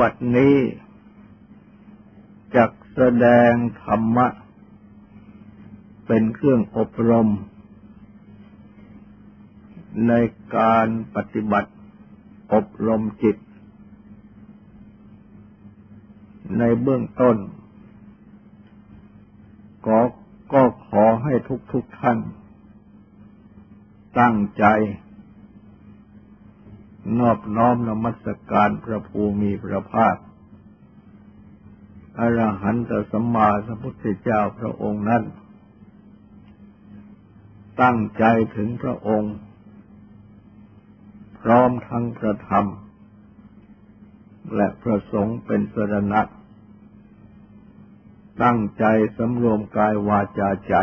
บัดนี้จักแสดงธรรมะ เป็นเครื่องอบรม ในการปฏิบัติอบรมจิต ในเบื้องต้น ก็ก็ขอให้ทุกทุกท่าน ตั้งใจ นอบน้อมนมัสการพระภูมิพระภาคอรหันตสัมมาสัมพุทธเจ้าพระองค์นั้น ตั้งใจถึงพระองค์ พร้อมทั้งพระธรรม และพระสงฆ์เป็นสรณะ ตั้งใจสำรวมกายวาจาใจ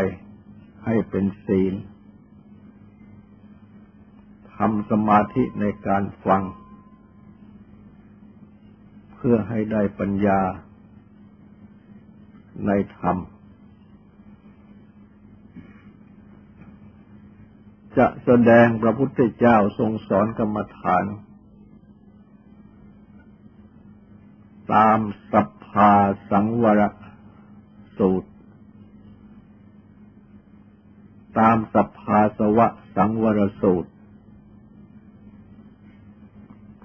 ให้เป็นศีลำสมาธิในการฟัง เพื่อให้ได้ปัญญาในธรรม จะแสดงพระพุทธเจ้าทรงสอนกรรมฐาน ตามสัพพาสังวรสูตร ตามสัพพาสวะสังวรสูตร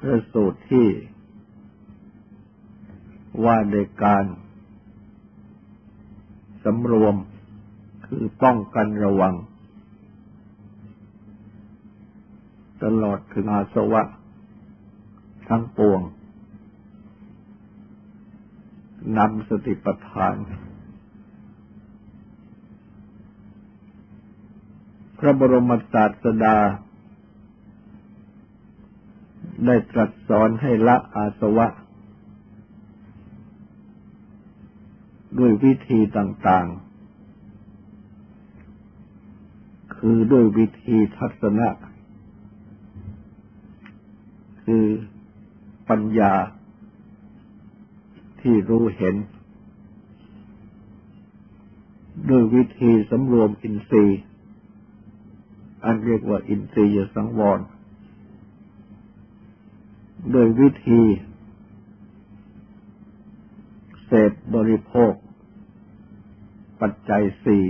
พระสูตรที่ว่าในการสำรวมคือป้องกันระวัง ตลอดถึงอาสวะ ทั้งปวงนำสติปัฏฐาน พระบรมศาสดา ได้ตรัสสอนให้ละอาสวะ ด้วยวิธีต่างๆ คือด้วยวิธีทัศนะ คือปัญญาที่รู้เห็น ด้วยวิธีสำรวมอินทรีย์ อันเรียกว่าอินทรียสังวร โดยวิธีเสพบริโภค ปัจจัยสี่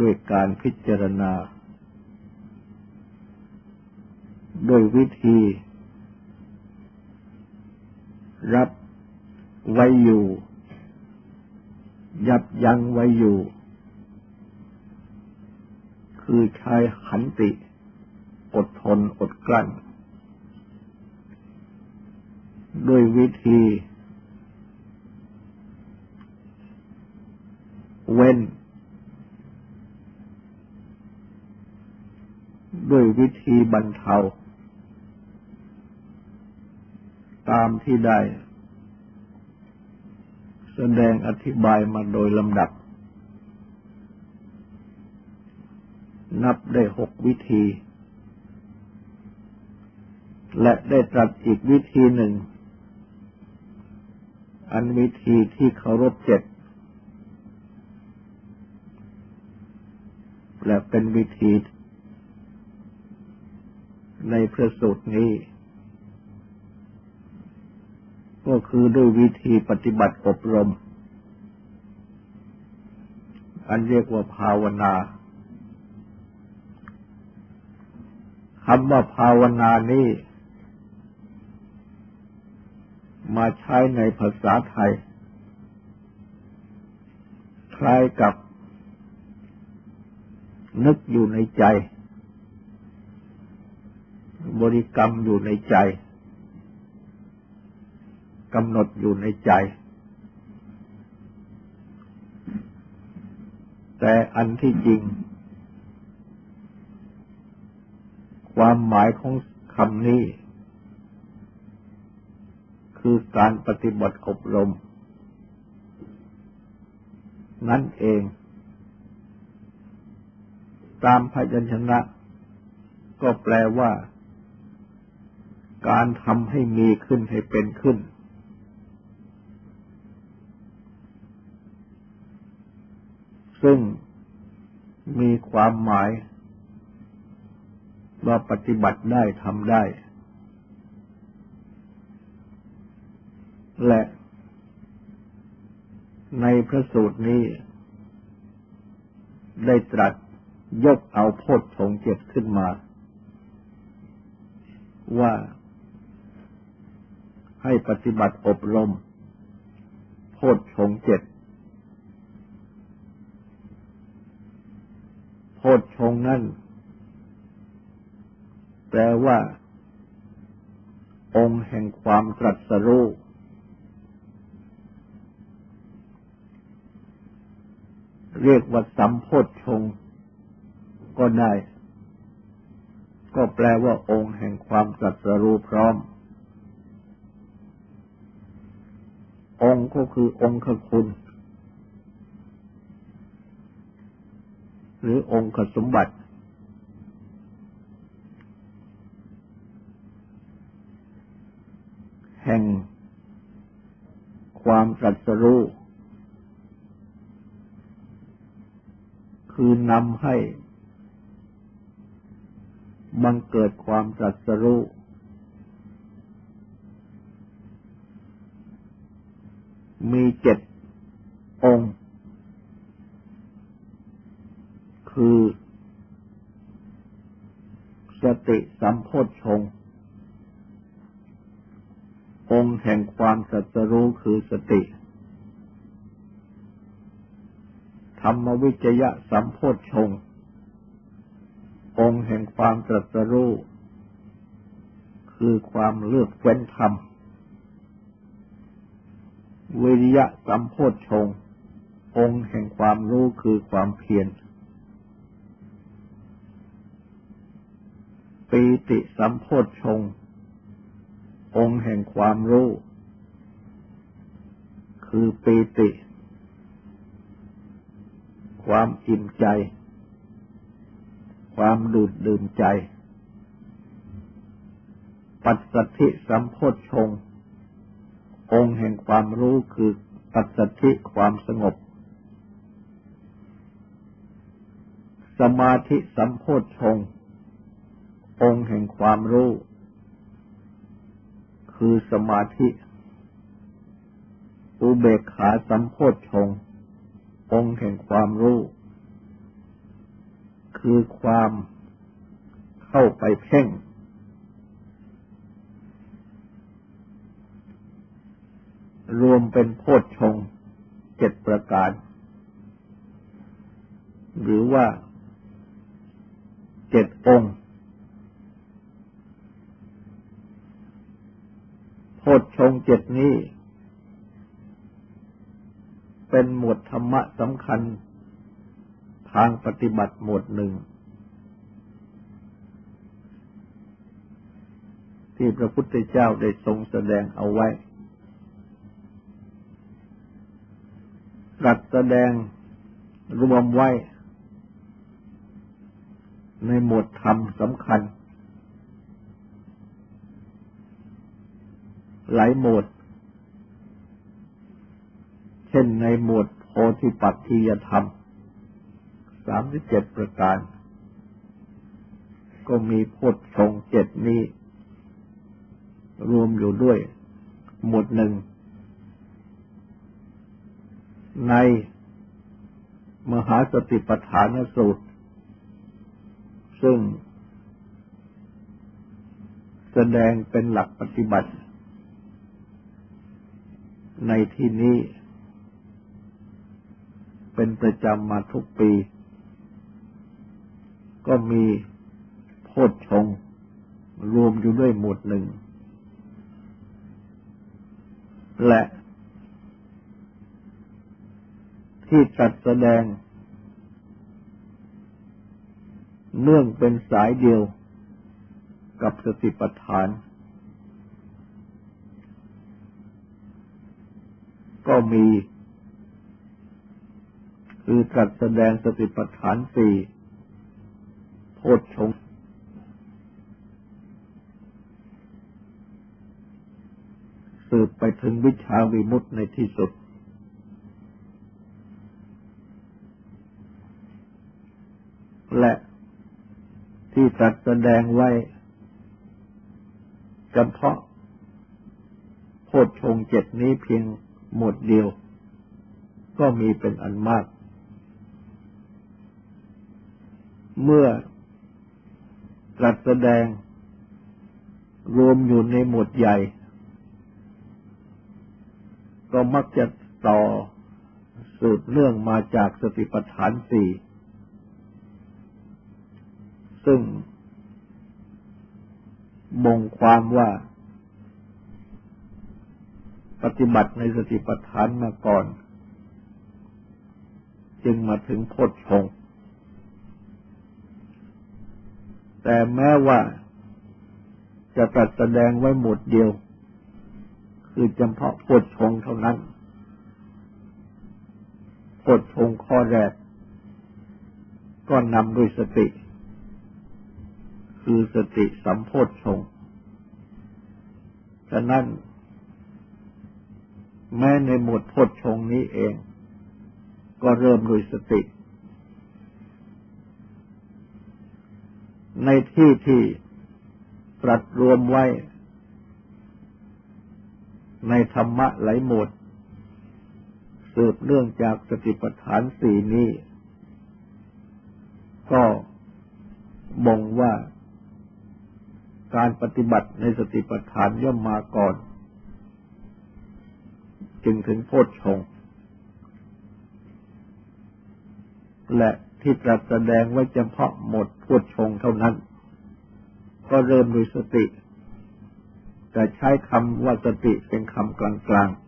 ด้วยการพิจารณาโดยวิธี รับไว้อยู่ ยับยั้งไว้อยู่ คือใช้ขันติ อดทนอดกลั้น ด้วยวิธี เว้น ด้วยวิธีบรรเทา ตามที่ได้ แสดงอธิบายมาโดยลำดับนับได้หกวิธี และได้ตรัสอีกวิธีหนึ่ง อันวิธีที่เคารพเจ็ด และเป็นวิธีในพระสูตรนี้ ก็คือด้วยวิธีปฏิบัติอบรม อันเรียกว่าภาวนาคำว่าภาวนานี้ มาใช้ในภาษาไทย คล้ายกับ นึกอยู่ในใจ บริกรรมอยู่ในใจกำหนดอยู่ในใจ แต่อันที่จริง ความหมายของคำนี้ คือการปฏิบัติอบรม นั่นเอง ตามพยัญชนะ ก็แปลว่า การทำให้มีขึ้นให้เป็นขึ้น ซึ่งมีความหมาย ว่าปฏิบัติได้ทำได้ และ ในพระสูตรนี้ ได้ตรัสยกเอาโพชฌงเจ็ดขึ้นมา ว่าให้ปฏิบัติอบรม โพชฌงเจ็ดโพชฌงนั่นแปลว่า องค์แห่งความตรัสรู้ เรียกว่าสัมโพชงก็ได้ ก็แปลว่าองค์แห่งความตรัสรู้พร้อม องค์ก็คือองค์คุณ หรือองค์สมบัติ แห่งความตรัสรู้ คือนำให้บังเกิดความตรัสรู้มีเจ็ดองค์ คือ สติสัมโพชฌงองค์แห่งความตรัสรู้คือสติ รรมวิจยะสัมโพชฌงองค์แห่งความตรัสรู้ คือความเลือกเว้นธรรม วิริยะสัมโพชฌงองค์แห่งความรู้คือความเพียร ปีติสัมโพชฌงองค์แห่งความรู้ คือปีติ ความอิ่มใจ ความดูดดื่มใจ ปัสสัทธิสัมโพชฌงองค์แห่งความรู้คือปัสสัทธิความสงบ สมาธิสัมโพชฌงองค์แห่งความรู้ คือสมาธิ อุเบกขาสัมโพชฌง องค์แห่งความรู้ คือความเข้าไปเพ่ง รวมเป็นโพชฌงเจ็ดประการ หรือว่าเจ็ดองค์โพชฌงเจ็ดนี้ เป็นหมวดธรรมะสำคัญ ทางปฏิบัติหมวดหนึ่ง ที่พระพุทธเจ้าได้ทรงแสดงเอาไว้รัสแสดงรวมไว้ ในหมวดธรรมสำคัญ หลายหมวด ช่นในหมวดโพธิปัจจียธรรมสามสิบเจ็ดประการ ก็มีโพชงเจ็ดนี้ รวมอยู่ด้วย หมวดหนึ่ง ในมหาสติปัฏฐานสูตร ซึ่ง แสดงเป็นหลักปฏิบัติ ในที่นี้ เป็นประจำมาทุกปี ก็มีโพชง รวมอยู่ด้วยหมวดหนึ่ง และที่จัดแสดง เนื่องเป็นสายเดียวกับสติปัฏฐาน ก็มี คือตรัสแสดงสติปัฏฐานสี่โพชฌงสืบไปถึงวิชาวิมุตในที่สุด และที่ตรัสแสดงไว้เฉพาะโพชฌงเจ็ดนี้เพียงหมดเดียว ก็มีเป็นอันมาก เมื่อตรัสแสดงรวมอยู่ในหมวดใหญ่ ก็มักจะต่อสืบเนื่องมาจากสติปัฏฐานสี่ซึ่งบ่งความว่า ปฏิบัติในสติปัฏฐานมาก่อน จึงมาถึงโพชฌง แต่แม้ว่าจะตัดแสดงไว้หมดเดียว คือเฉพาะโพชงเท่านั้นโพชงข้อแรก ก็นำด้วยสติ คือสติสัมโพธชงฉะนั้น แม้ในหมวดโพชงนี้เอง ก็เริ่มด้วยสติ ในที่ที่ตรัสรวมไว้ ในธรรมะหลายหมด สืบเรื่องจากสติปัฏฐานสี่นี้ ก็บ่งว่าการปฏิบัติในสติปัฏฐานย่อมมาก่อน จึงถึงโพชฌงและ ที่ตรัสแสดงไว้เฉพาะหมดโพชงเท่านั้น ก็เริ่มด้วยสติ แต่ใช้คำว่าสติเป็นคำกลางๆ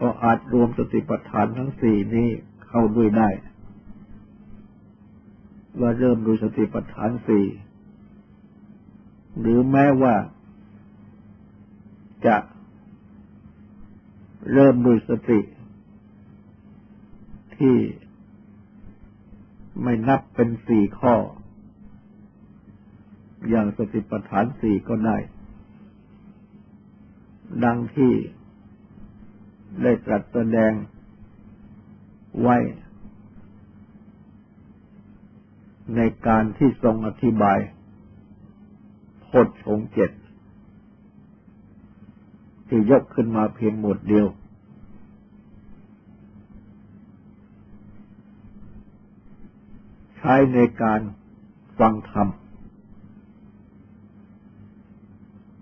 ก็อาจรวมสติปัฏฐานทั้งสี่นี้เข้าด้วยได้ ว่าเริ่มด้วยสติปัฏฐานสี่หรือแม้ว่าจะเริ่มด้วยสติ ที่ไม่นับเป็นสี่ข้อ อย่างสติปัฏฐานสี่ก็ได้ ดังที่ได้ตรัสแสดงไว้ ในการที่ทรงอธิบายโพชฌงเจ็ดที่ยกขึ้นมาเพียงหมดเดียว ใช้ในการฟังธรรม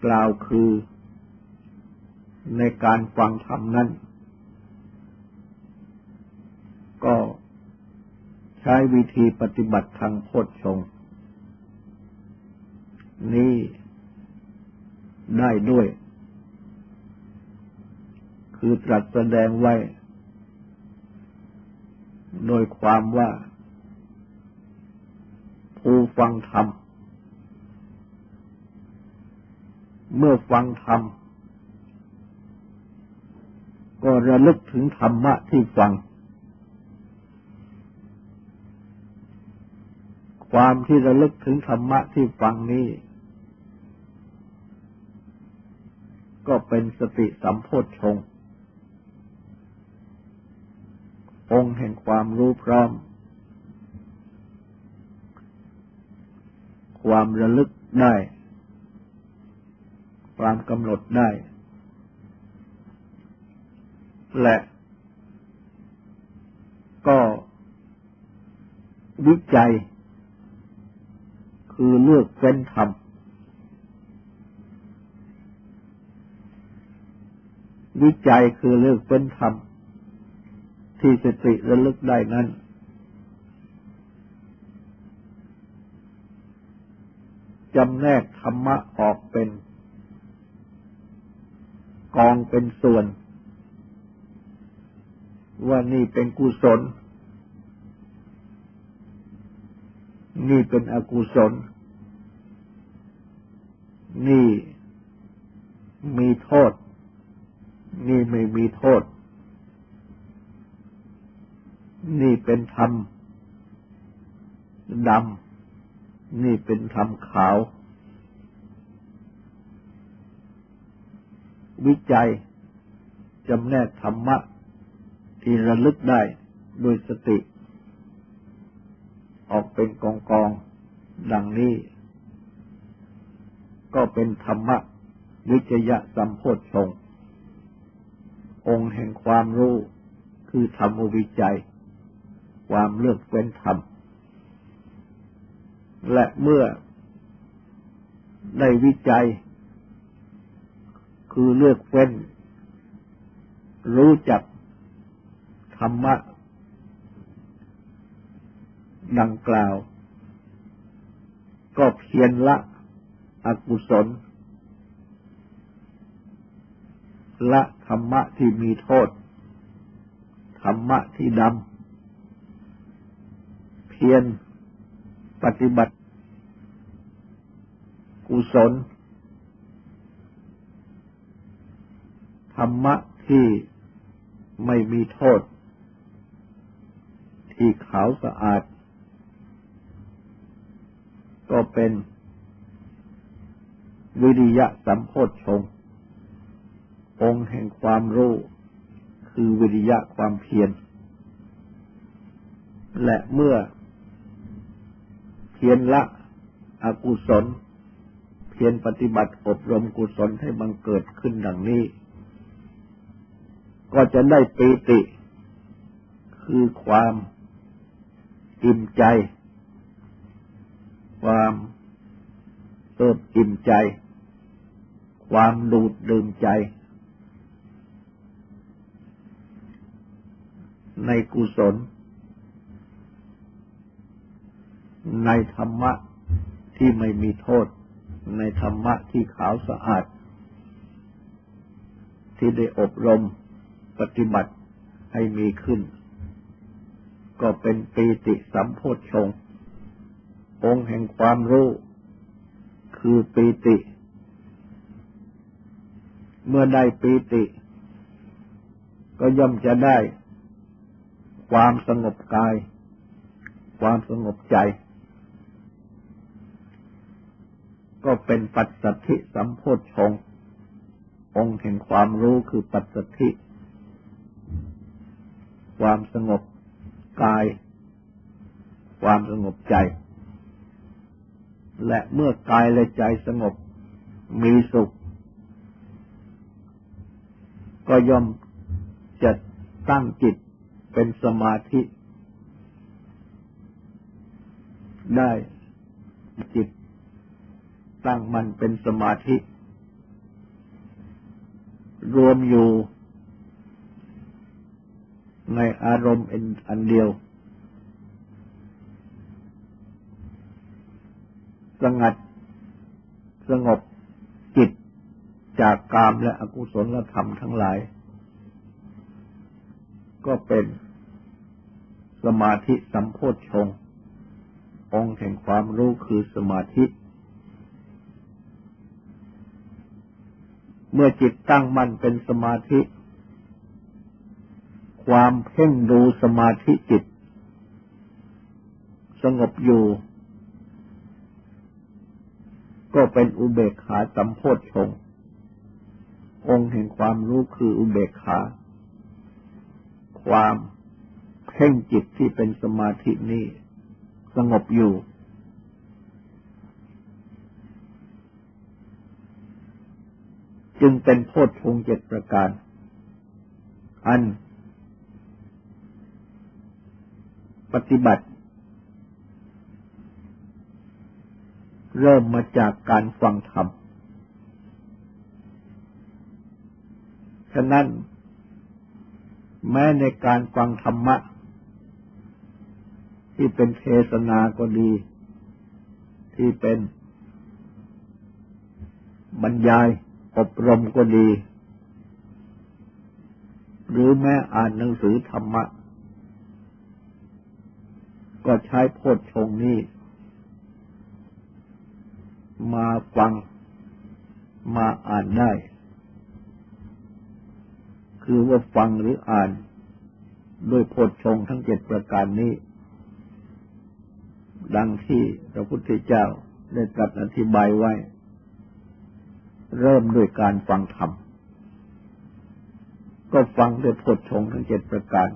กล่าวคือในการฟังธรรมนั้น ก็ใช้วิธีปฏิบัติทางโพชฌงนี้ได้ด้วย คือตรัสแสดงไว้ โดยความว่า ผู้ฟังธรรม เมื่อฟังธรรม ก็ระลึกถึงธรรมะที่ฟัง ความที่ระลึกถึงธรรมะที่ฟังนี้ ก็เป็นสติสัมโพธชงองค์แห่งความรู้พร้อม ความระลึกได้ ความกำหนดได้ และก็วิจัย คือเลือกเฟ้นธรรม วิจัยคือเลือกเฟ้นธรรม ที่สติระลึกได้นั้น จำแนกธรรมะออกเป็น กองเป็นส่วน ว่านี่เป็นกุศล นี่เป็นอกุศล นี่มีโทษ นี่ไม่มีโทษ นี่เป็นธรรมดำ นี่เป็นธรรมขาว วิจัยจำแนกธรรมะ ที่ระลึกได้โดยสติ ออกเป็นกองกองดังนี้ ก็เป็นธรรมะ วิจยะสัมโพธชงองค์แห่งความรู้คือธรรมวิจัย ความเลือกเว้นธรรม และเมื่อได้วิจัย คือเลือกเว้น รู้จักธรรมะ ดังกล่าว ก็เพียรละอกุศล ละธรรมะที่มีโทษ ธรรมะที่ดำ เพียรปฏิบัติ กุศล ธรรมะที่ไม่มีโทษ ที่ขาวสะอาด ก็เป็นวิริยะสัมโพธชง องค์แห่งความรู้ คือวิริยะความเพียร และเมื่อเพียรละอกุศล เพียรปฏิบัติอบรมกุศลให้บังเกิดขึ้นดังนี้ ก็จะได้ปีติ คือความอิ่มใจ ความเอิบอิ่มใจ ความดูดดื่มใจ ในกุศล ในธรรมะที่ไม่มีโทษ ในธรรมะที่ขาวสะอาด ที่ได้อบรมปฏิบัติให้มีขึ้น ก็เป็นปีติสัมโพชฌงองค์แห่งความรู้ คือปีติ เมื่อได้ปีติ ก็ย่อมจะได้ ความสงบกาย ความสงบใจ ก็เป็นปัจสัทธิสัมโพธชงองค์แห่งความรู้คือปัจสัทธิ ความสงบกาย ความสงบใจ และเมื่อกายและใจสงบมีสุข ก็ย่อมจะตั้งจิตเป็นสมาธิ ได้จิต ตั้งมันเป็นสมาธิ รวมอยู่ในอารมณ์อันเดียว สงัดสงบจิตจากกามและอกุศลธรรมทั้งหลาย ก็เป็นสมาธิสัมโพชฌงองค์แห่งความรู้คือสมาธิ เมื่อจิตตั้งมั่นเป็นสมาธิ ความเพ่งดูสมาธิจิต สงบอยู่ ก็เป็นอุเบกขาสัมโพชงองค์แห่งความรู้คืออุเบกขา ความเพ่งจิตที่เป็นสมาธินี้ สงบอยู่ จึงเป็นโพชฌงเจ็ดประการ อัน ปฏิบัติ เริ่มมาจากการฟังธรรม ฉะนั้น แม้ในการฟังธรรมะ ที่เป็นเทศนาก็ดี ที่เป็นบรรยาย อบรมก็ดี หรือแม้อ่านหนังสือธรรมะ ก็ใช้โพชฌงนี้มาฟังมาอ่านได้ คือว่าฟังหรืออ่านด้วยโพชฌงทั้งเจ็ดประการนี้ ดังที่พระพุทธเจ้าได้ตรัสอธิบายไว้ เริ่มด้วยการฟังธรรม ก็ฟังด้วยพดชงทั้งเจ็ดประการ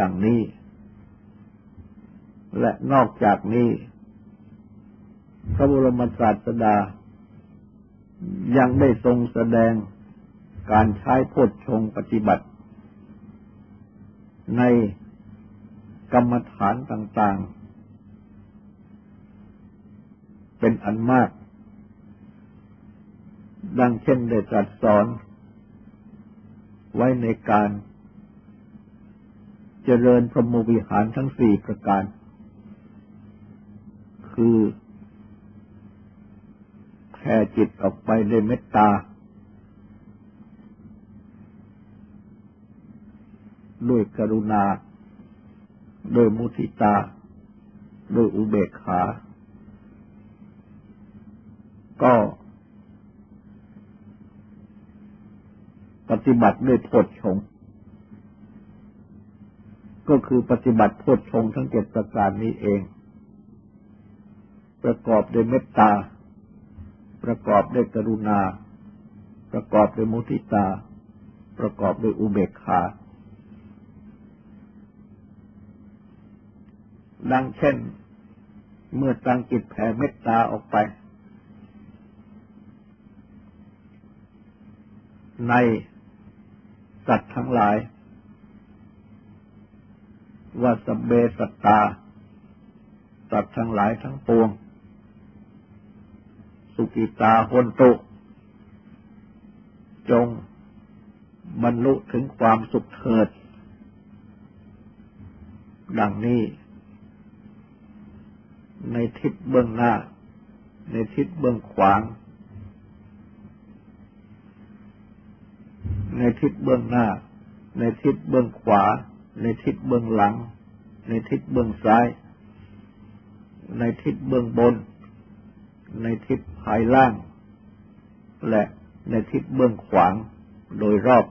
ดังนี้ และนอกจากนี้ พระบรมศาสดา ยังได้ทรงแสดงการใช้โพชงปฏิบัติ ในกรรมฐานต่าง ๆ เป็นอันมาก ดังเช่นได้ตรัสสอน ไว้ในการเจริญพรหมวิหารทั้งสี่ประการ คือแผ่จิตออกไปด้วยเมตตา ด้วยกรุณาโดยมุทิตาโดยอุเบกขา ก็ ปฏิบัติด้วยโพชฌงก็คือปฏิบัติโพชฌงทั้งเจ็ดประการนี้เอง ประกอบด้วยเมตตา ประกอบด้วยกรุณา ประกอบด้วยมุทิตา ประกอบด้วยอุเบกขาดังเช่น เมื่อตั้งจิตแผ่เมตตาออกไป ใน สัตว์ทั้งหลาย ว่าสเบสตา สัตว์ทั้งหลายทั้งปวง สุกิตาหนตุ จงบรรลุถึงความสุขเถิด ดังนี้ ในทิศเบื้องหน้า ในทิศเบื้องขวาง ในทิศเบื้องหน้า ในทิศเบื้องขวา ในทิศเบื้องหลัง ในทิศเบื้องซ้าย ในทิศเบื้องบน ในทิศภายล่าง และในทิศเบื้องขวางโดยรอบ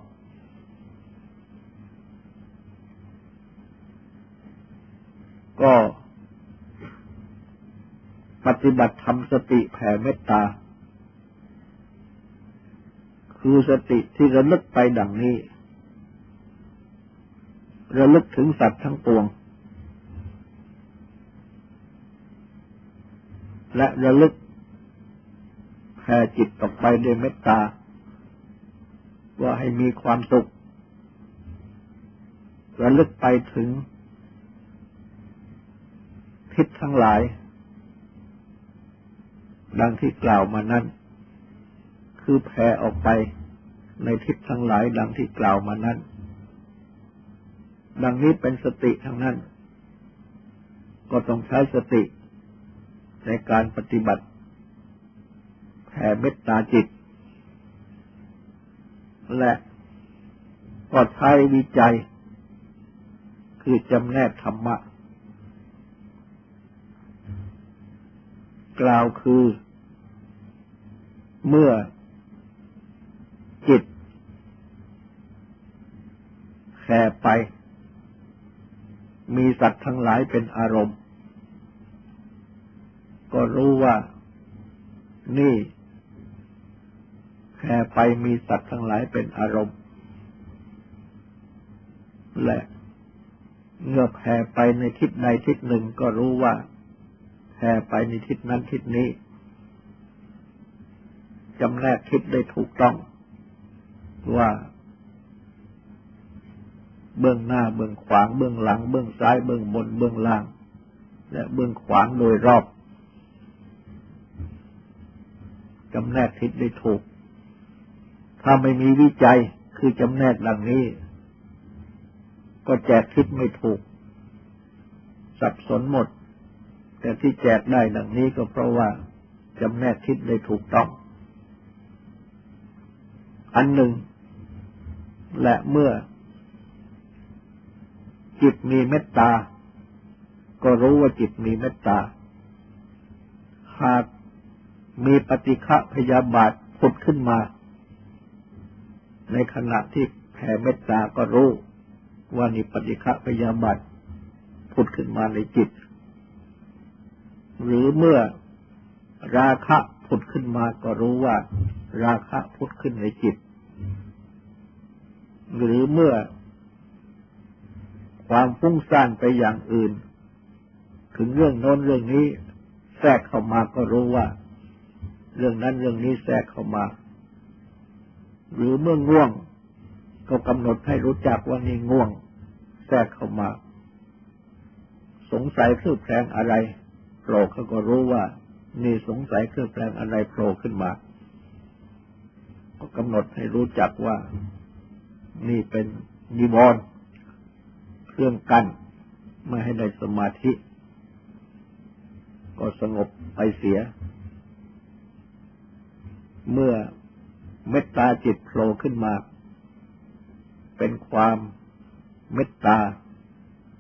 ก็ปฏิบัติทำสติแผ่เมตตา คือสติที่ระลึกไปดังนี้ ระลึกถึงสัตว์ทั้งปวง และระลึกแผ่จิตออกไปด้วยเมตตา ว่าให้มีความสุข ระลึกไปถึงทิศทั้งหลาย ดังที่กล่าวมานั้น คือแผ่ออกไปในทิศทั้งหลายดังที่กล่าวมานั้น ดังนี้เป็นสติทั้งนั้น ก็ต้องใช้สติ ในการปฏิบัติแผ่เมตตาจิต และก็ใช้วิจัย คือจำแนกธรรมะ กล่าวคือ เมื่อ จิตแผ่ไป มีสัตว์ทั้งหลายเป็นอารมณ์ ก็รู้ว่านี่แค่ไปมีสัตว์ทั้งหลายเป็นอารมณ์ และเมื่อแผ่ไปในทิศใดทิศหนึ่งก็รู้ว่าแผ่ไปในทิศนั้นทิศนี้จำแนกทิศได้ถูกต้อง ว่า เบื้องหน้าเบื้องขวางเบื้องหลัง เบื้องซ้ายเบื้องบนเบื้องล่าง และเบื้องขวางโดยรอบจำแนกทิศได้ถูก ถ้าไม่มีวิจัยคือจำแนกดังนี้ ก็แจกทิศไม่ถูก สับสนหมด แต่ที่แจกได้ดังนี้ก็เพราะว่าจำแนกทิศได้ถูกต้อง อันหนึ่ง และเมื่อ จิตมีเมตตา ก็รู้ว่าจิตมีเมตตา หากมีปฏิฆะพยาบาทผุดขึ้นมา ในขณะที่แผ่เมตตาก็รู้ว่านี่ปฏิฆะพยาบาทผุดขึ้นมาในจิต หรือเมื่อราคะผุดขึ้นมาก็รู้ว่า ราคะผุดขึ้นในจิต หรือเมื่อ ความฟุ้งซ่านไปอย่างอื่น ถึงเรื่องโน้นเรื่องนี้แทรกเข้ามาก็รู้ว่า เรื่องนั้นเรื่องนี้แทรกเข้ามา หรือเมื่อง่วง ก็กำหนดให้รู้จักว่านี่ง่วง แทรกเข้ามา สงสัยเคลืบแคลงอะไรโผล่เขาก็รู้ว่านี่สงสัยเคลืบแคลงอะไรโผล่ขึ้นมาก็กำหนดให้รู้จักว่า นี่เป็นนิวรณ์เครื่องกั้นไม่ให้ได้สมาธิ ก็สงบไปเสีย เมื่อเมตตาจิตโผล่ขึ้นมา เป็นความเมตตา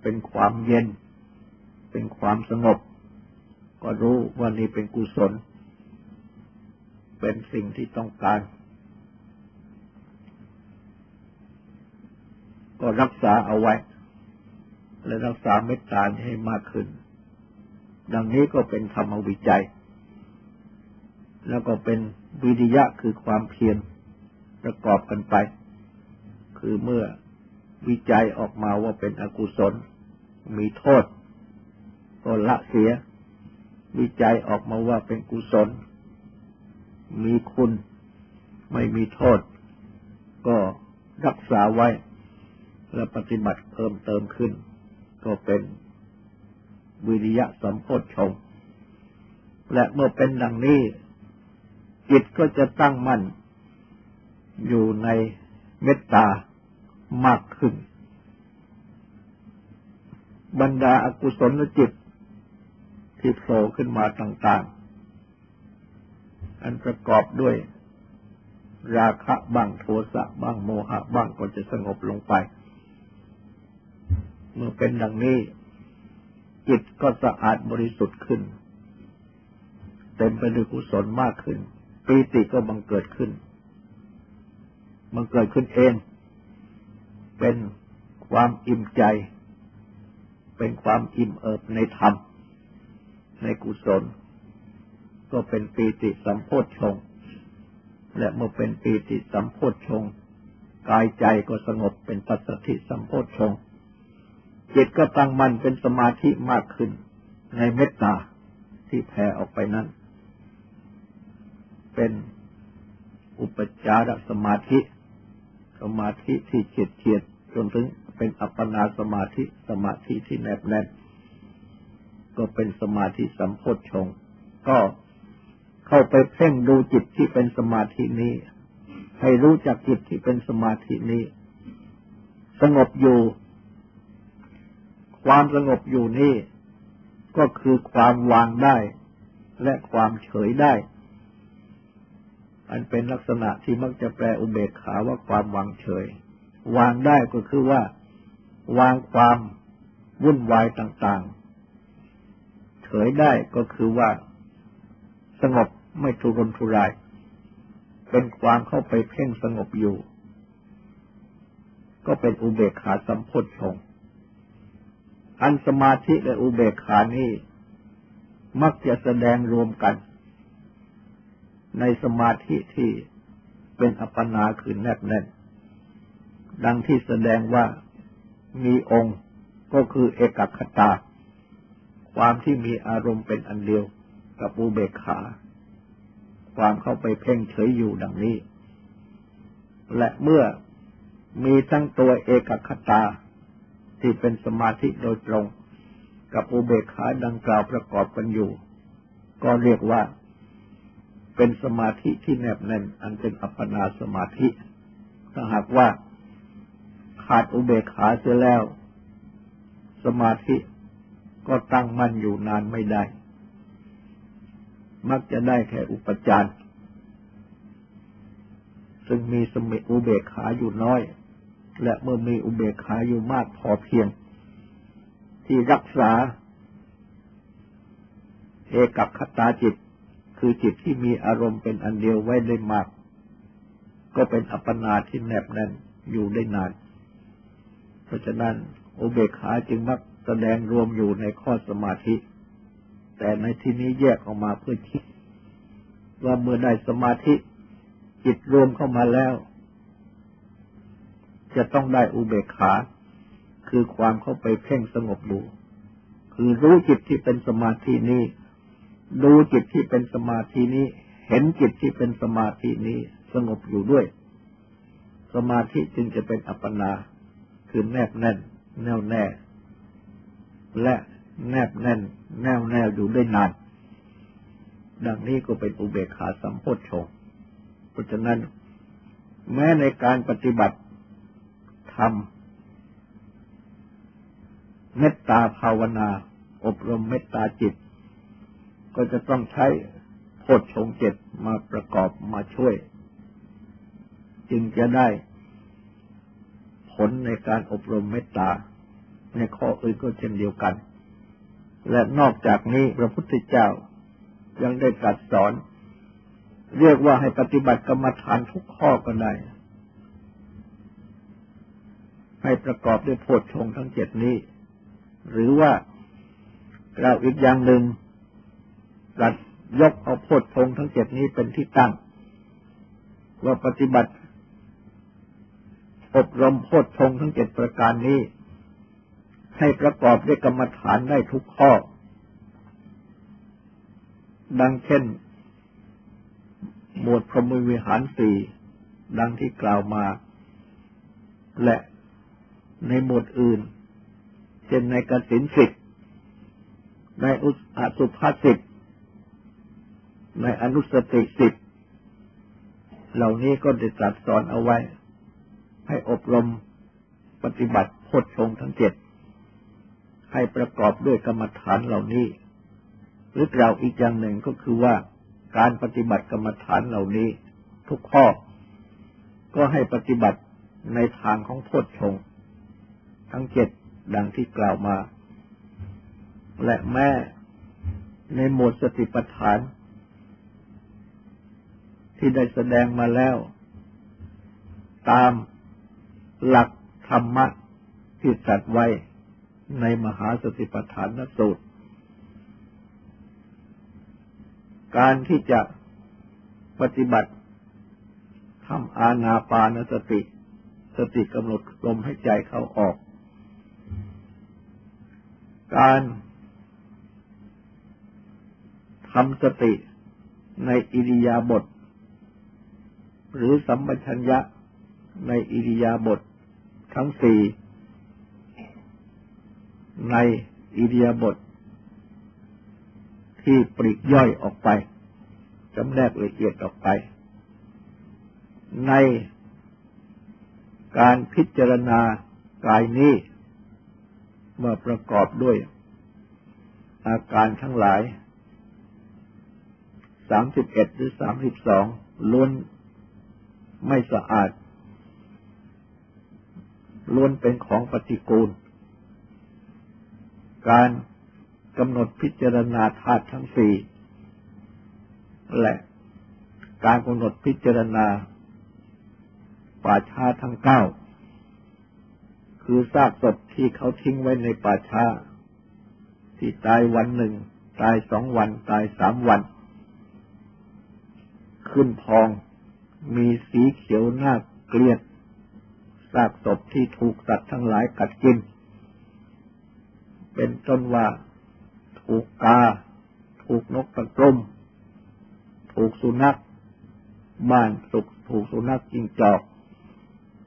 เป็นความเย็น เป็นความสงบ ก็รู้ว่านี่เป็นกุศล เป็นสิ่งที่ต้องการ ก็รักษาเอาไว้ และรักษาเมตตาให้มากขึ้น ดังนี้ก็เป็นธรรมวิจัย แล้วก็เป็นวิริยะคือความเพียรประกอบกันไป คือเมื่อวิจัยออกมาว่าเป็นอกุศล มีโทษ ก็ละเสีย วิจัยออกมาว่าเป็นกุศล มีคุณ ไม่มีโทษ ก็รักษาไว้ และปฏิบัติเพิ่มเติมขึ้น ก็เป็นวิริยะสัมโพชฌงและเมื่อเป็นดังนี้ จิตก็จะตั้งมั่น อยู่ในเมตตามากขึ้น บรรดาอากุศลจิต ที่โผล่ขึ้นมาต่าง ๆ อันประกอบด้วย ราคะบ้างโทสะบ้างโมหะบ้างก็จะสงบลงไป เมื่อเป็นดังนี้ จิตก็สะอาดบริสุทธิ์ขึ้น เต็มไปด้วยกุศลมากขึ้นปีติก็บังเกิดขึ้น บังเกิดขึ้นเอง เป็นความอิ่มใจ เป็นความอิ่มเอิบในธรรม ในกุศล ก็เป็นปีติสัมโพธชง และเมื่อเป็นปีติสัมโพธชง กายใจก็สงบเป็นปัสสติสัมโพธชง จิตก็ตั้งมั่นเป็นสมาธิมากขึ้น ในเมตตาที่แผ่ออกไปนั้น เป็นอุปจารสมาธิ สมาธิที่เฉียดเฉียดจนถึงเป็นอัปปนาสมาธิสมาธิที่แนบแน่นก็เป็นสมาธิสัมโพชฌงก็เข้าไปเพ่งดูจิตที่เป็นสมาธินี้ ให้รู้จักจิตที่เป็นสมาธินี้ สงบอยู่ ความสงบอยู่นี่ ก็คือความวางได้ และความเฉยได้ อันเป็นลักษณะที่มักจะแปลอุเบกขาว่าความวางเฉย วางได้ก็คือว่า วางความวุ่นวายต่าง ๆ เฉยได้ก็คือว่า สงบไม่ทุรนทุราย เป็นความเข้าไปเพ่งสงบอยู่ ก็เป็นอุเบกขาสัมโพชง อันสมาธิและอุเบกขานี้มักจะแสดงรวมกัน ในสมาธิที่เป็นอัปปนาคือแนบแน่น ดังที่แสดงว่ามีองค์ก็คือเอกคตา ความที่มีอารมณ์เป็นอันเดียวกับอุเบกขา ความเข้าไปเพ่งเฉยอยู่ดังนี้ และเมื่อมีทั้งตัวเอกคตา ที่เป็นสมาธิโดยตรง กับอุเบกขาดังกล่าวประกอบกันอยู่ ก็เรียกว่าเป็นสมาธิที่แนบแน่น อันเป็นอัปปนาสมาธิ ถ้าหากว่าขาดอุเบกขาเสียแล้ว สมาธิก็ตั้งมั่นอยู่นานไม่ได้ มักจะได้แค่อุปจารซึ่งมีสมิอุเบกขาอยู่น้อย และเมื่อมีอุเบกขาอยู่มากพอเพียง ที่รักษา เอกับคตาจิต คือจิตที่มีอารมณ์เป็นอันเดียวไว้ได้มาก ก็เป็นอัปปนาที่แนบแน่นอยู่ได้นาน เพราะฉะนั้นอุเบกขาจึงมักแสดงรวมอยู่ในข้อสมาธิ แต่ในที่นี้แยกออกมาเพื่อคิดว่าเมื่อได้สมาธิ จิตรวมเข้ามาแล้ว จะต้องได้อุเบกขา คือความเข้าไปเพ่งสงบดู คือรู้จิตที่เป็นสมาธินี้ ดูจิตที่เป็นสมาธินี้ เห็นจิตที่เป็นสมาธินี้สงบอยู่ด้วย สมาธิจึงจะเป็นอัปปนา คือแนบแน่น แน่วแน่ และแนบแน่น แน่วแน่อยู่ได้นาน ดังนี้ก็เป็นอุเบกขาสัมโพชฌงเพราะฉะนั้น แม้ในการปฏิบัติ ธรรม เมตตาภาวนา อบรมเมตตาจิต ก็จะต้องใช้โพชฌงเจ็ดมาประกอบมาช่วย จึงจะได้ผลในการอบรมเมตตา ในข้ออื่นก็เช่นเดียวกัน และนอกจากนี้พระพุทธเจ้ายังได้ตรัสสอน เรียกว่าให้ปฏิบัติกรรมฐานทุกข้อก็ได้ ให้ประกอบด้วยโพชฌงทั้งเจ็ดนี้ หรือว่าเราวอีกอย่างหนึ่งรัดยกเอาโพธิพงทั้งเจ็ดนี้เป็นที่ตั้ง ว่าปฏิบัติ อบรมโพธิพงทั้งเจ็ดประการนี้ ให้ประกอบด้วยกรรมฐานได้ทุกข้อ ดังเช่น หมวดพรหมวิหารสี่ดังที่กล่าวมา และ ในหมวดอื่น เช่นในกสินสิทธิ์ในอุสุภาสิทธิ์ในอนุสติสิทธิ์เหล่านี้ก็ได้ตรัสสอนเอาไว้ ให้อบรมปฏิบัติโพชงทั้งเจ็ดให้ประกอบด้วยกรรมฐานเหล่านี้ หรือกล่าวอีกอย่างหนึ่งก็คือว่าการปฏิบัติกรรมฐานเหล่านี้ ทุกข้อ ก็ให้ปฏิบัติในทางของโพชง ทั้งเจ็ดดังที่กล่าวมา และแม่ในหมวดสติปัฏฐาน ที่ได้แสดงมาแล้ว ตามหลักธรรมะที่จัดไว้ในมหาสติปัฏฐานนสูตร การที่จะปฏิบัติทำอาณาปานสติ สติกำหนดลมให้ใจเข้าออก การทำสติในอิริยาบถหรือสัมปชัญญะในอิริยาบถทั้งสี่ในอิริยาบถที่ปริกย่อยออกไปจำแนกละเอียดออกไป ในการพิจารณากายนี้ เมื่อประกอบด้วย อาการทั้งหลายสามสิบเอ็ดหรือสามสิบสองล้วนไม่สะอาดล้วนเป็นของปฏิกูล การกำหนดพิจารณาธาตุทั้งสี่และการกำหนดพิจารณาป่าชาทั้งเก้า คือซากศพที่เขาทิ้งไว้ในป่าช้า ที่ตายวันหนึ่ง ตายสองวัน ตายสามวัน ขึ้นพอง มีสีเขียวหน้าเกลียดซากศพที่ถูกสัตว์ทั้งหลายกัดกิน เป็นต้นว่าถูกกา ถูกนกตะกรมถูกสุนัขบ้านสุกถูกสุนัขจิงจอก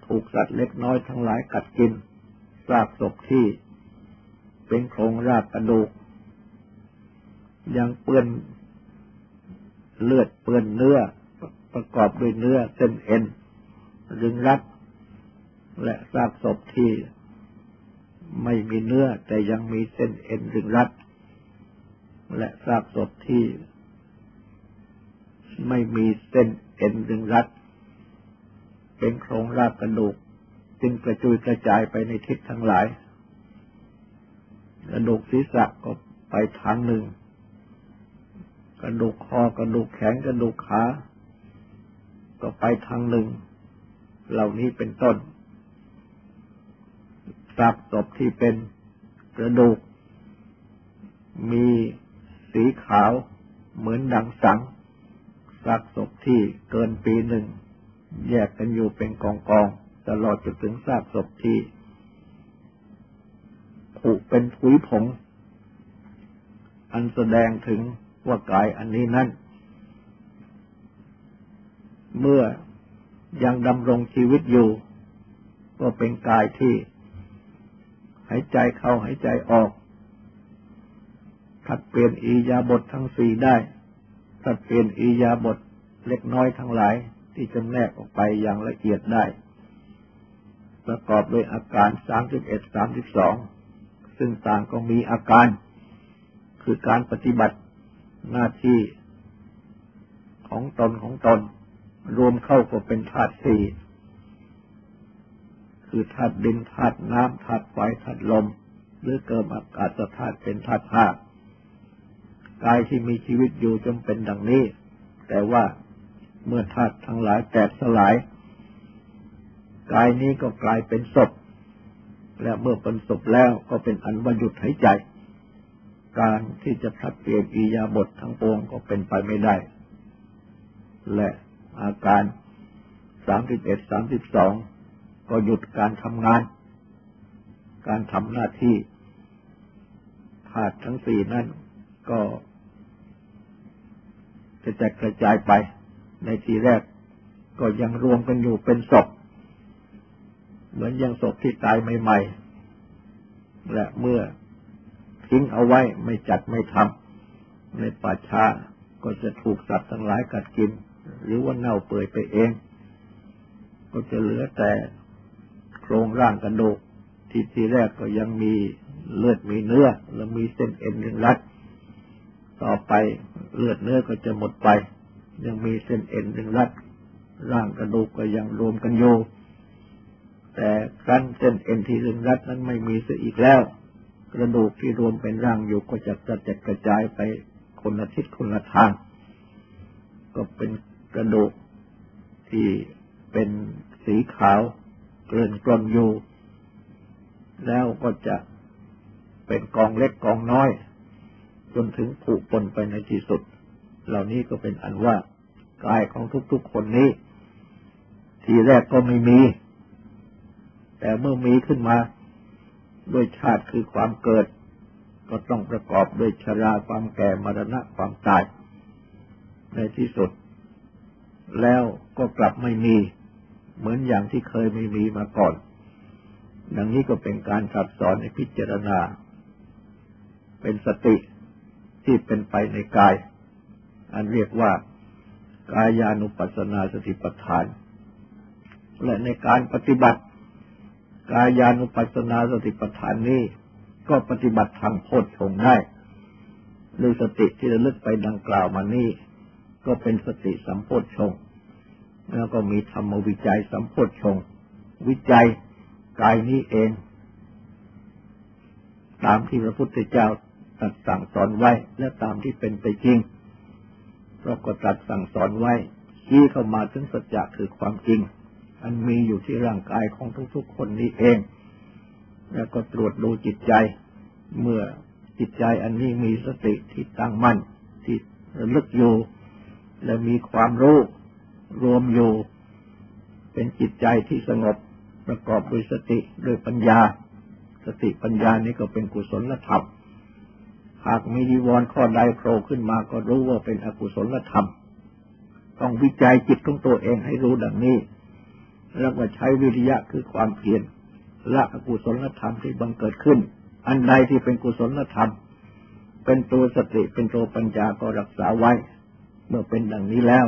ถูกสัตว์เล็กน้อยทั้งหลายกัดกิน ซากศพที่เป็นโครงรากกระดูก ยังเปื้อนเลือดเปื้อนเนื้อประกอบด้วยเนื้อเส้นเอ็นรึงรัดและซากศพที่ไม่มีเนื้อแต่ยังมีเส้นเอ็นรึงรัด และซากศพที่ไม่มีเส้นเอ็นรึงรัด เป็นโครงรากกระดูก จึงกระจุยกระจายไปในทิศทั้งหลายกระดูกศีรษะก็ไปทางหนึ่ง กระดูกคอกระดูกแขนกระดูกขา ก็ไปทางหนึ่ง เหล่านี้เป็นต้นซากศพที่เป็นกระดูก มีสีขาวเหมือนดังสังซากศพที่เกินปีหนึ่ง แยกกันอยู่เป็นกองกอง ตลอดจนถึงซากศพที่ผุเป็นผุยผง อันแสดงถึงว่ากายอันนี้นั้นเมื่อยังดำรงชีวิตอยู่ ก็เป็นกายที่หายใจเข้าหายใจออกถัดเปลี่ยนอียาบททั้งสี่ได้ถัดเปลี่ยนอียาบทเล็กน้อยทั้งหลายที่จำแนกออกไปอย่างละเอียดได้ ประกอบด้วยอาการสามสิบเอ็ดสามสิบสองซึ่งต่างก็มีอาการ คือการปฏิบัติหน้าที่ของตนของตน รวมเข้าก็เป็นธาตุสี่คือธาตุดินธาตุน้ำธาตุไฟธาตุลม หรือเกิดอากาศธาตุเป็นธาตุธาตุกายที่มีชีวิตอยู่จำเป็นดังนี้ แต่ว่าเมื่อธาตุทั้งหลายแตกสลาย กายนี้ก็กลายเป็นศพ และเมื่อเป็นศพแล้วก็เป็นอันว่าหยุดหายใจ การที่จะทัดเปลี่ยนอิยาบททั้งปวงก็เป็นไปไม่ได้ และอาการสามสิบเอ็ดสามสิบสองก็หยุดการทำงาน การทำหน้าที่ธาตุทั้งสี่นั้นก็จะแตกกระจายไป ในทีแรกก็ยังรวมกันอยู่เป็นศพ เหมือนยังศพที่ตายใหม่ๆ และเมื่อทิ้งเอาไว้ไม่จัดไม่ทำในป่าช้าก็จะถูกสัตว์ทั้งหลายกัดกิน หรือว่าเน่าเปื่อยไปเอง ก็จะเหลือแต่โครงร่างกระดูกที่ทีแรกก็ยังมีเลือดมีเนื้อ และมีเส้นเอ็นรึงรัด ต่อไปเลือดเนื้อก็จะหมดไป ยังมีเส้นเอ็นเป็นรัด ร่างกระดูกก็ยังรวมกันอยู่ แต่ครั้นเส้นเอ็นที่รึงรัดนั้นไม่มีเสียอีกแล้ว กระดูกที่รวมเป็นร่างอยู่ก็จะกระจัดกระจายไปคนละทิศคนละทาง ก็เป็นกระดูกที่เป็นสีขาวเกลื่อนกลนอยู่ แล้วก็จะเป็นกองเล็กกองน้อย จนถึงผุปนไปในที่สุด เหล่านี้ก็เป็นอันว่ากายของทุกๆคนนี้ ทีแรกก็ไม่มี แต่เมื่อมีขึ้นมาด้วยชาติคือความเกิด ก็ต้องประกอบด้วยชราความแก่มรณะความตาย ในที่สุด แล้วก็กลับไม่มี เหมือนอย่างที่เคยไม่มีมาก่อน ดังนี้ก็เป็นการสับสอนในพิจารณา เป็นสติที่เป็นไปในกาย อันเรียกว่ากายานุปัสสนาสติปัฏฐาน และในการปฏิบัติ กายานุปัสสนาสติปัฏฐานนี้ก็ปฏิบัติทางโพชฌงได้ด้วยสติที่ระลึกไปดังกล่าวมานี้ก็เป็นสติสัมโพชฌงแล้วก็มีธรรมวิจัยสัมโพชฌงวิจัยกายนี้เอง ตามที่พระพุทธเจ้าตรัสสั่งสอนไว้ และตามที่เป็นไปจริงเราก็ตรัสสั่งสอนไว้ชี้เข้ามาถึงสัจจะคือความจริง อันมีอยู่ที่ร่างกายของทุกๆคนนี้เอง แล้วก็ตรวจดูจิตใจ เมื่อจิตใจอันนี้มีสติที่ตั้งมั่นที่ลึกอยู่ และมีความรู้รวมอยู่ เป็นจิตใจที่สงบประกอบด้วยสติด้วยปัญญา สติปัญญานี้ก็เป็นกุศลธรรมหากมีดีวรข้อใดโผล่ขึ้นมาก็รู้ว่าเป็นอกุศลธรรม ต้องวิจัยจิตของตัวเองให้รู้ดังนี้ แล้วก็ใช้วิริยะคือความเพียรละอกุศลธรรมที่บังเกิดขึ้น อันใดที่เป็นกุศลธรรม เป็นตัวสติเป็นตัวปัญญาก็รักษาไว้ เมื่อเป็นดังนี้แล้ว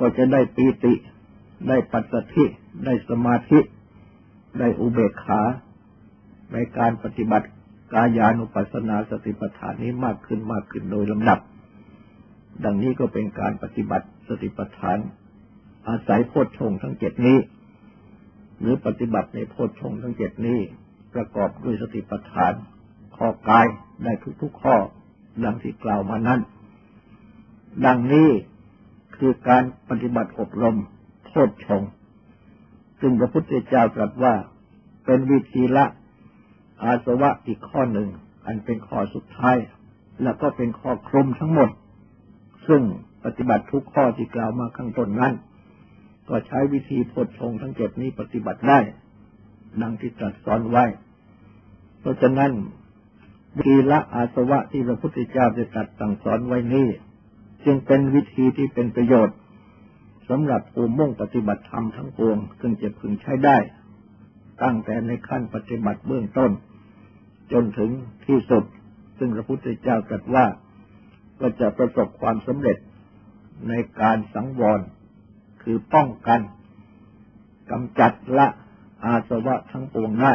ก็จะได้ปีติ ได้ปัสสธิ ได้สมาธิ ได้อุเบกขา ในการปฏิบัติกายานุปัสสนาสติปัฏฐานนี้มากขึ้นมากขึ้นโดยลำดับ ดังนี้ก็เป็นการปฏิบัติสติปัฏฐาน อาศัยโพชฌงทั้งเจ็ดนี้ หรือปฏิบัติในโพชฌงทั้งเจ็ดนี้ ประกอบด้วยสติปัฏฐาน ข้อกายได้ทุกๆข้อ ดังที่กล่าวมานั้น ดังนี้คือการปฏิบัติอบรมโพชฌงซึ่งพระพุทธเจ้าตรัสว่าเป็นวิธีละ อาสวะอีกข้อหนึ่ง อันเป็นข้อสุดท้าย แล้วก็เป็นข้อคลุมทั้งหมด ซึ่งปฏิบัติทุกข้อที่กล่าวมาข้างต้นนั้น ก็ใช้วิธีพดชงทั้งเจ็ดนี้ปฏิบัติได้ ดังที่ตรัสสอนไว้ เพราะฉะนั้นวิธีละอาสวะที่พระพุทธเจ้าได้ตรัสสั่งสอนไว้นี้จึงเป็นวิธีที่เป็นประโยชน์สำหรับผู้มุ่งปฏิบัติธรรมทั้งปวงซึ่งจะพึงใช้ได้ ตั้งแต่ในขั้นปฏิบัติเบื้องต้น จนถึงที่สุด ซึ่งพระพุทธเจ้าตรัสว่าก็จะประสบความสำเร็จในการสังวร คือป้องกันกำจัดละอาสวะทั้งปวงได้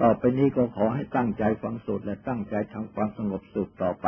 ต่อไปนี้ก็ขอให้ตั้งใจฟังสูตรและตั้งใจทำความสงบสุขต่อไป